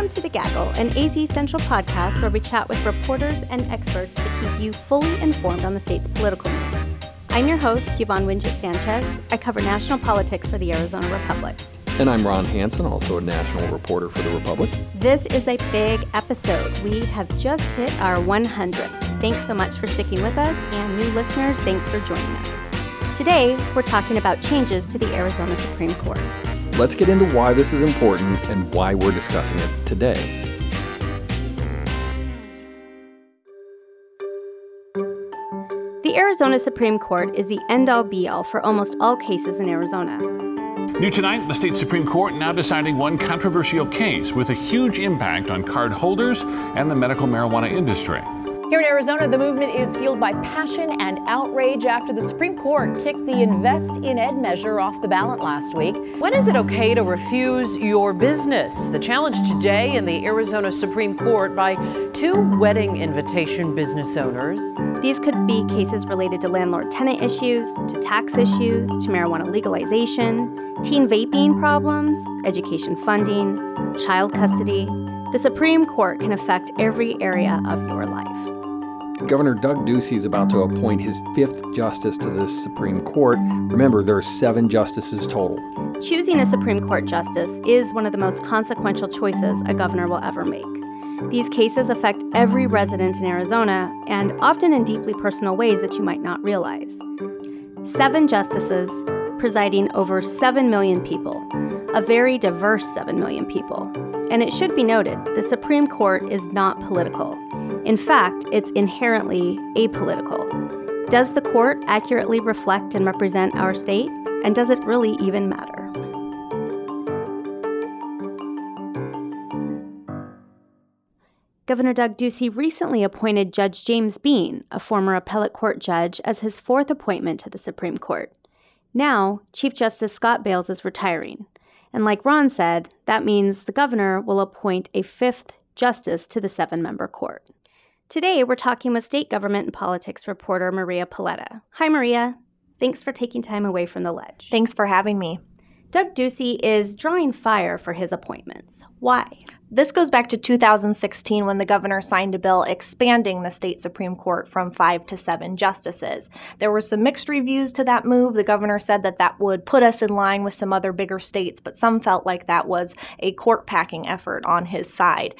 Welcome to The Gaggle, an AZ Central podcast where we chat with reporters and experts to keep you fully informed on the state's political news. I'm your host, Yvonne Wingett Sanchez. I cover national politics for the Arizona Republic. And I'm Ron Hansen, also a national reporter for the Republic. This is a big episode. We have just hit our 100th. Thanks so much for sticking with us, and new listeners, thanks for joining us. Today, we're talking about changes to the Arizona Supreme Court. Let's get into why this is important and why we're discussing it today. The Arizona Supreme Court is the end all be all for almost all cases in Arizona. New tonight, the state Supreme Court now deciding one controversial case with a huge impact on card holders and the medical marijuana industry. Here in Arizona, the movement is fueled by passion and outrage after the Supreme Court kicked the Invest in Ed measure off the ballot last week. When is it okay to refuse your business? The challenge today in the Arizona Supreme Court by two wedding invitation business owners. These could be cases related to landlord tenant issues, to tax issues, to marijuana legalization, teen vaping problems, education funding, child custody. The Supreme Court can affect every area of your life. Governor Doug Ducey is about to appoint his fifth justice to the Supreme Court. Remember, there are seven justices total. Choosing a Supreme Court justice is one of the most consequential choices a governor will ever make. These cases affect every resident in Arizona, and often in deeply personal ways that you might not realize. Seven justices presiding over 7 million people, a very diverse 7 million people. And it should be noted the Supreme Court is not political. In fact, it's inherently apolitical. Does the court accurately reflect and represent our state? And does it really even matter? Governor Doug Ducey recently appointed Judge James Beene, a former appellate court judge, as his fourth appointment to the Supreme Court. Now, Chief Justice Scott Bales is retiring. And like Ron said, that means the governor will appoint a fifth justice to the seven member court. Today, we're talking with state government and politics reporter Maria Polletta. Hi, Maria. Thanks for taking time away from the ledge. Thanks for having me. Doug Ducey is drawing fire for his appointments. Why? This goes back to 2016 when the governor signed a bill expanding the state Supreme Court from five to seven justices. There were some mixed reviews to that move. The governor said that that would put us in line with some other bigger states, but some felt like that was a court packing effort on his side.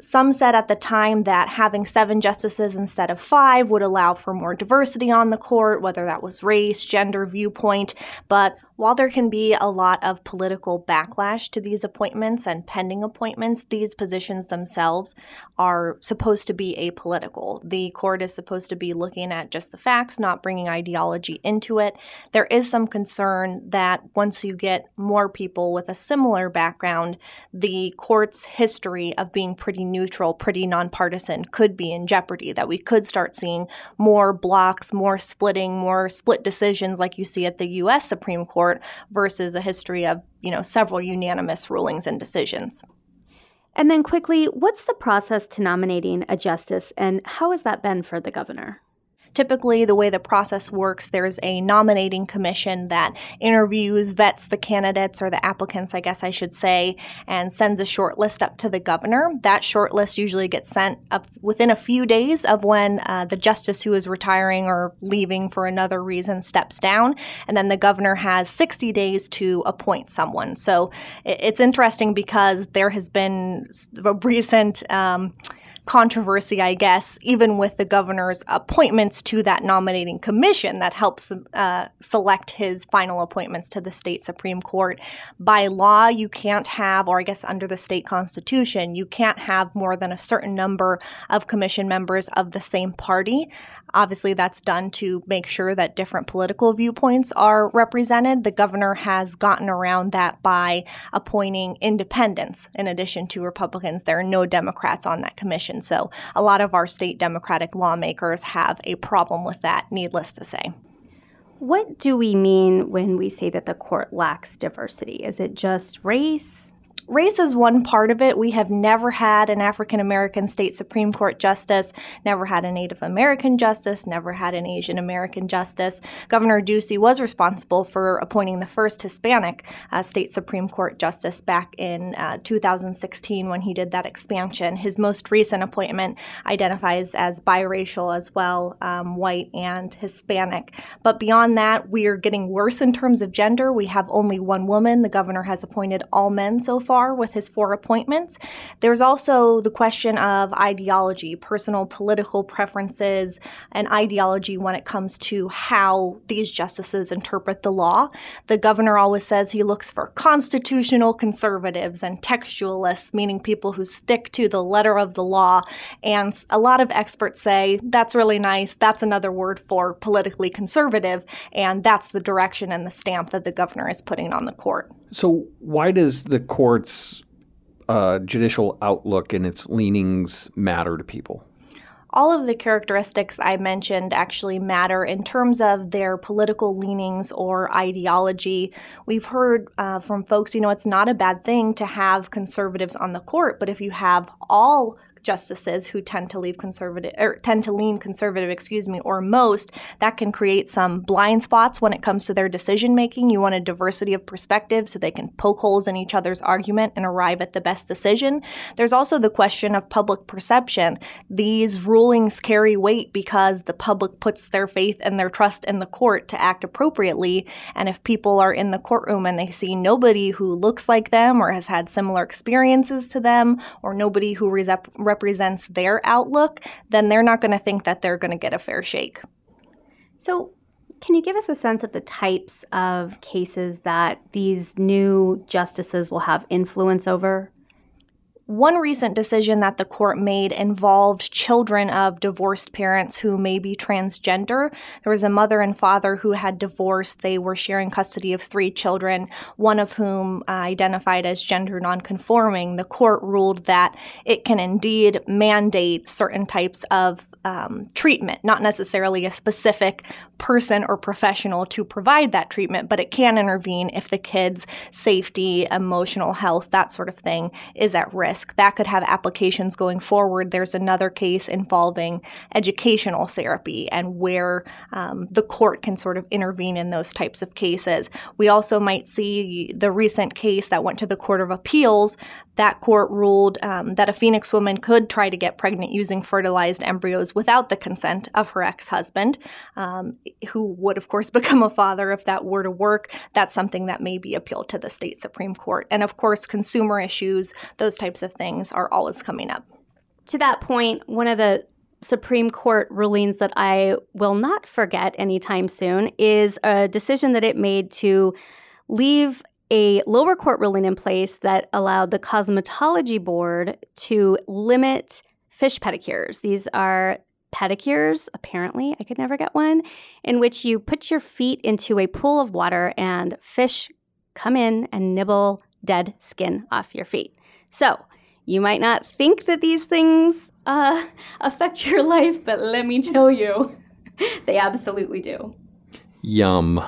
Some said at the time that having seven justices instead of five would allow for more diversity on the court, whether that was race, gender, viewpoint. But while there can be a lot of political backlash to these appointments and pending appointments, these positions themselves are supposed to be apolitical. The court is supposed to be looking at just the facts, not bringing ideology into it. There is some concern that once you get more people with a similar background, the court's history of being pretty neutral, pretty nonpartisan could be in jeopardy, that we could start seeing more blocks, more splitting, more split decisions like you see at the U.S. Supreme Court court versus a history of, you know, several unanimous rulings and decisions. And then quickly, what's the process to nominating a justice and how has that been for the governor? Typically, the way the process works, there's a nominating commission that interviews, vets the candidates or the applicants, I guess I should say, and sends a short list up to the governor. That short list usually gets sent up within a few days of when uh, the justice who is retiring or leaving for another reason steps down. And then the governor has 60 days to appoint someone. So it's interesting because there has been a recent. Um, controversy, I guess, even with the governor's appointments to that nominating commission that helps uh, select his final appointments to the state Supreme Court. By law, you can't have, or I guess under the state constitution, you can't have more than a certain number of commission members of the same party. Obviously, that's done to make sure that different political viewpoints are represented. The governor has gotten around that by appointing independents in addition to Republicans. There are no Democrats on that commission. So a lot of our state Democratic lawmakers have a problem with that, needless to say. What do we mean when we say that the court lacks diversity? Is it just race? Race is one part of it. We have never had an African American state Supreme Court justice, never had a Native American justice, never had an Asian American justice. Governor Ducey was responsible for appointing the first Hispanic uh, state Supreme Court justice back in uh, 2016 when he did that expansion. His most recent appointment identifies as biracial as well, um, white and Hispanic. But beyond that, we are getting worse in terms of gender. We have only one woman. The governor has appointed all men so far far with his four appointments. There's also the question of ideology, personal political preferences, and ideology when it comes to how these justices interpret the law. The governor always says he looks for constitutional conservatives and textualists, meaning people who stick to the letter of the law. And a lot of experts say that's really nice. That's another word for politically conservative. And that's the direction and the stamp that the governor is putting on the court. So, why does the court's uh, judicial outlook and its leanings matter to people? all of the characteristics I mentioned actually matter in terms of their political leanings or ideology. We've heard uh, from folks, you know, it's not a bad thing to have conservatives on the court, but if you have all justices who tend to leave conservative or tend to lean conservative, excuse me, or most, that can create some blind spots when it comes to their decision making. You want a diversity of perspectives so they can poke holes in each other's argument and arrive at the best decision. There's also the question of public perception. These rulings carry weight because the public puts their faith and their trust in the court to act appropriately. And if people are in the courtroom and they see nobody who looks like them or has had similar experiences to them, or nobody who rep- represents their outlook, then they're not going to think that they're going to get a fair shake. So, can you give us a sense of the types of cases that these new justices will have influence over? One recent decision that the court made involved children of divorced parents who may be transgender. There was a mother and father who had divorced. They were sharing custody of three children, one of whom uh, identified as gender nonconforming. The court ruled that it can indeed mandate certain types of um, treatment, not necessarily a specific person or professional to provide that treatment, but it can intervene if the kid's safety, emotional health, that sort of thing is at risk. That could have applications going forward. There's another case involving educational therapy and where um, the court can sort of intervene in those types of cases. We also might see the recent case that went to the Court of Appeals. That court ruled um, that a Phoenix woman could try to get pregnant using fertilized embryos without the consent of her ex husband, um, who would, of course, become a father if that were to work. That's something that may be appealed to the state Supreme Court. And of course, consumer issues, those types of things are always coming up. To that point, one of the Supreme Court rulings that I will not forget anytime soon is a decision that it made to leave a lower court ruling in place that allowed the cosmetology board to limit fish pedicures. These are pedicures, apparently, I could never get one, in which you put your feet into a pool of water and fish come in and nibble dead skin off your feet. So, you might not think that these things uh, affect your life, but let me tell you, they absolutely do. Yum.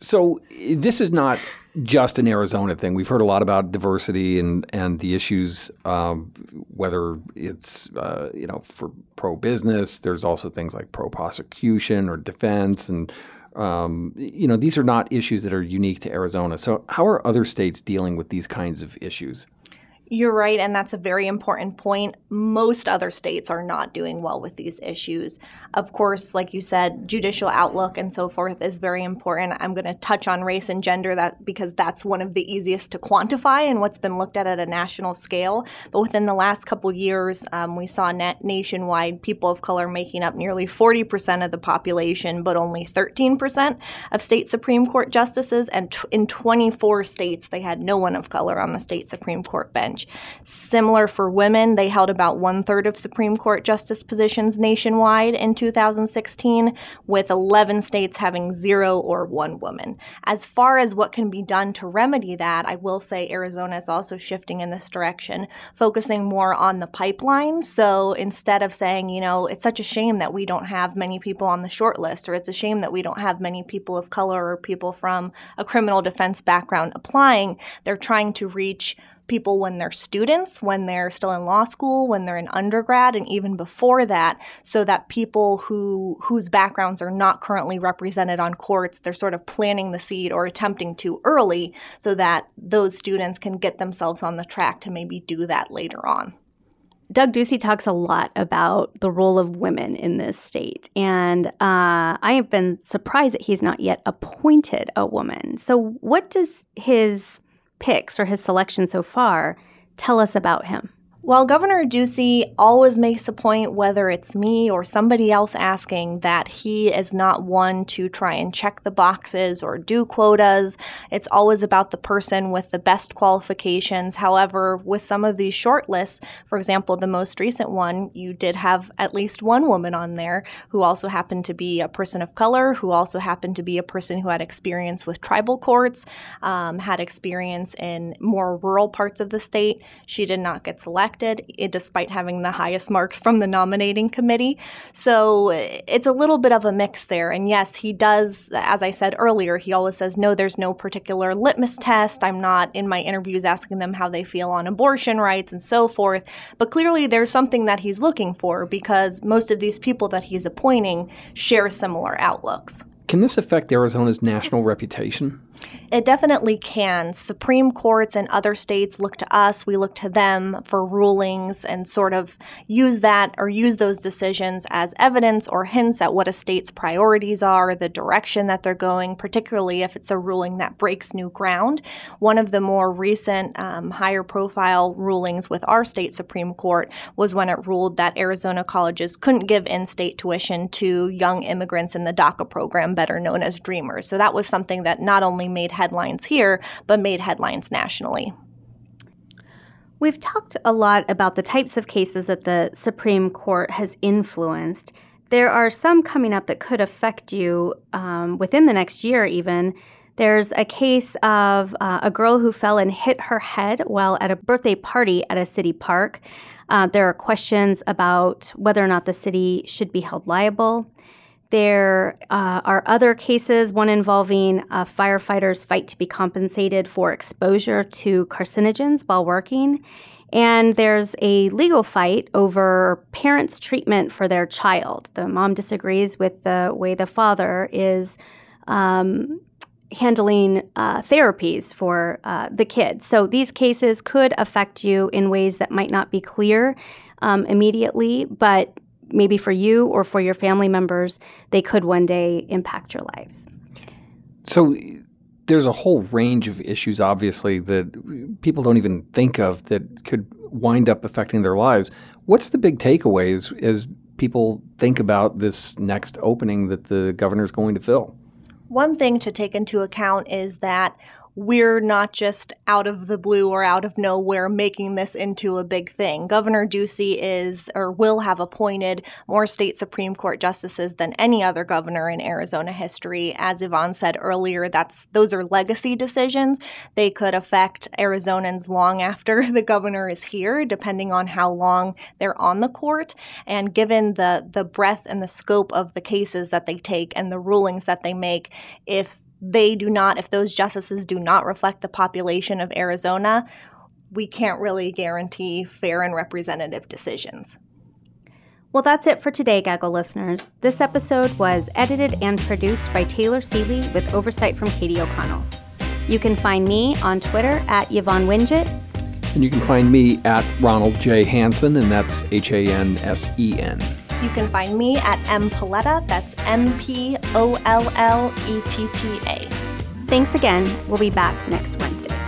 So this is not just an Arizona thing. We've heard a lot about diversity and and the issues, um, whether it's uh, you know for pro business. There's also things like pro prosecution or defense, and um, you know these are not issues that are unique to Arizona. So how are other states dealing with these kinds of issues? You're right, and that's a very important point. Most other states are not doing well with these issues. Of course, like you said, judicial outlook and so forth is very important. I'm going to touch on race and gender that because that's one of the easiest to quantify and what's been looked at at a national scale. But within the last couple years, um, we saw nationwide people of color making up nearly 40% of the population, but only 13% of state Supreme Court justices. And t- in 24 states, they had no one of color on the state Supreme Court bench. Similar for women, they held about one third of Supreme Court justice positions nationwide in 2016, with 11 states having zero or one woman. As far as what can be done to remedy that, I will say Arizona is also shifting in this direction, focusing more on the pipeline. So instead of saying, you know, it's such a shame that we don't have many people on the short list, or it's a shame that we don't have many people of color or people from a criminal defense background applying, they're trying to reach people when they're students, when they're still in law school, when they're in undergrad, and even before that, so that people who whose backgrounds are not currently represented on courts, they're sort of planting the seed or attempting to early so that those students can get themselves on the track to maybe do that later on. Doug Ducey talks a lot about the role of women in this state. And uh, I have been surprised that he's not yet appointed a woman. So, what does his picks or his selection so far tell us about him? Well, Governor Ducey always makes a point, whether it's me or somebody else asking, that he is not one to try and check the boxes or do quotas. It's always about the person with the best qualifications. However, with some of these short lists, for example, the most recent one, you did have at least one woman on there who also happened to be a person of color, who also happened to be a person who had experience with tribal courts, um, had experience in more rural parts of the state. She did not get selected eh, despite having the highest marks from the nominating committee. So it's a little bit of a mix there. And yes, he does, as I said earlier, he always says, no, there's no particular litmus test. I'm not in my interviews asking them how they feel on abortion rights and so forth. But clearly, there's something that he's looking for because most of these people that he's appointing share similar outlooks. Can this affect Arizona's national reputation? It definitely can. Supreme courts and other states look to us, we look to them for rulings and sort of use that or use those decisions as evidence or hints at what a state's priorities are, the direction that they're going, particularly if it's a ruling that breaks new ground. One of the more recent um, higher profile rulings with our state Supreme Court was when it ruled that Arizona colleges couldn't give in state tuition to young immigrants in the DACA program, better known as Dreamers. So that was something that not only only made headlines here, but made headlines nationally. We've talked a lot about the types of cases that the Supreme Court has influenced. There are some coming up that could affect you um, within the next year, even. There's a case of uh, a girl who fell and hit her head while at a birthday party at a city park. Uh, there are questions about whether or not the city should be held liable. There uh, are other cases, one involving firefighters' fight to be compensated for exposure to carcinogens while working. And there's a legal fight over parents' treatment for their child. The mom disagrees with the way the father is um, handling uh, therapies for uh, the kid. So these cases could affect you in ways that might not be clear um, immediately, but maybe for you or for your family members, they could one day impact your lives. So there's a whole range of issues, obviously, that people don't even think of that could wind up affecting their lives. What's the big takeaways as, as people think about this next opening that the governor is going to fill? One thing to take into account is that we're not just out of the blue or out of nowhere making this into a big thing. Governor Ducey is or will have appointed more state Supreme Court justices than any other governor in Arizona history. As Yvonne said earlier, that's those are legacy decisions. They could affect Arizonans long after the governor is here, depending on how long they're on the court. And given the the breadth and the scope of the cases that they take and the rulings that they make, if they do not, if those justices do not reflect the population of Arizona, we can't really guarantee fair and representative decisions. Well, that's it for today, Gaggle listeners. This episode was edited and produced by Taylor Seeley with oversight from Katie O'Connell. You can find me on Twitter at Yvonne Wingett. And you can find me at Ronald J. Hansen, and that's H A N S E N. You can find me at M Polletta. That's M P O L L E T T A. Thanks again. We'll be back next Wednesday.